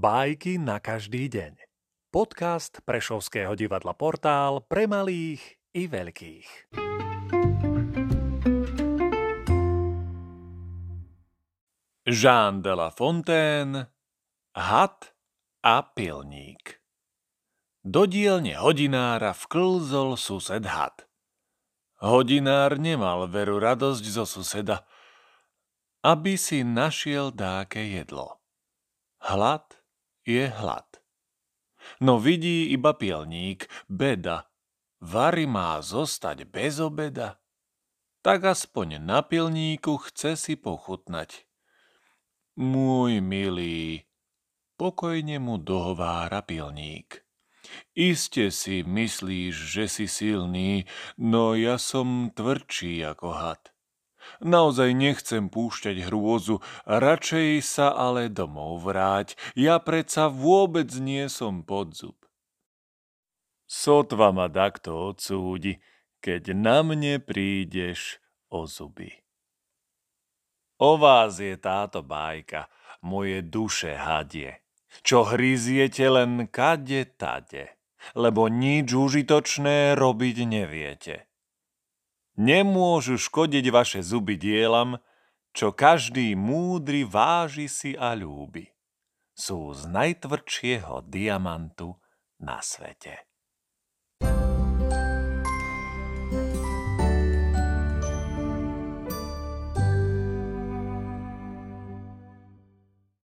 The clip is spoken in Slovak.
Bajky na každý deň. Podcast Prešovského divadla Portál pre malých i veľkých. Jean de la Fontaine Had a pilník Do dielne hodinára vklzol sused had. Hodinár nemal veru radosť zo suseda, aby si našiel dáke jedlo. Hlad je hlad. No vidí iba pielník, beda. Vary má zostať bez obeda. Tak aspoň na pilníku chce si pochutnať. Môj milý, pokojne mu dohovára pilník. Iste si myslíš, že si silný, no ja som tvrdší ako had. Naozaj nechcem púšťať hrôzu, radšej sa ale domov vráť, ja predsa vôbec nie som podzub. Sotva ma takto odsúdi, keď na mne prídeš o zuby. O vás je táto bajka, moje duše hadie, čo hryziete len kade tade, lebo nič užitočné robiť neviete Nemôžu škodiť vaše zuby dielam, čo každý múdry váži si a ľúbi. Sú z najtvrdšieho diamantu na svete.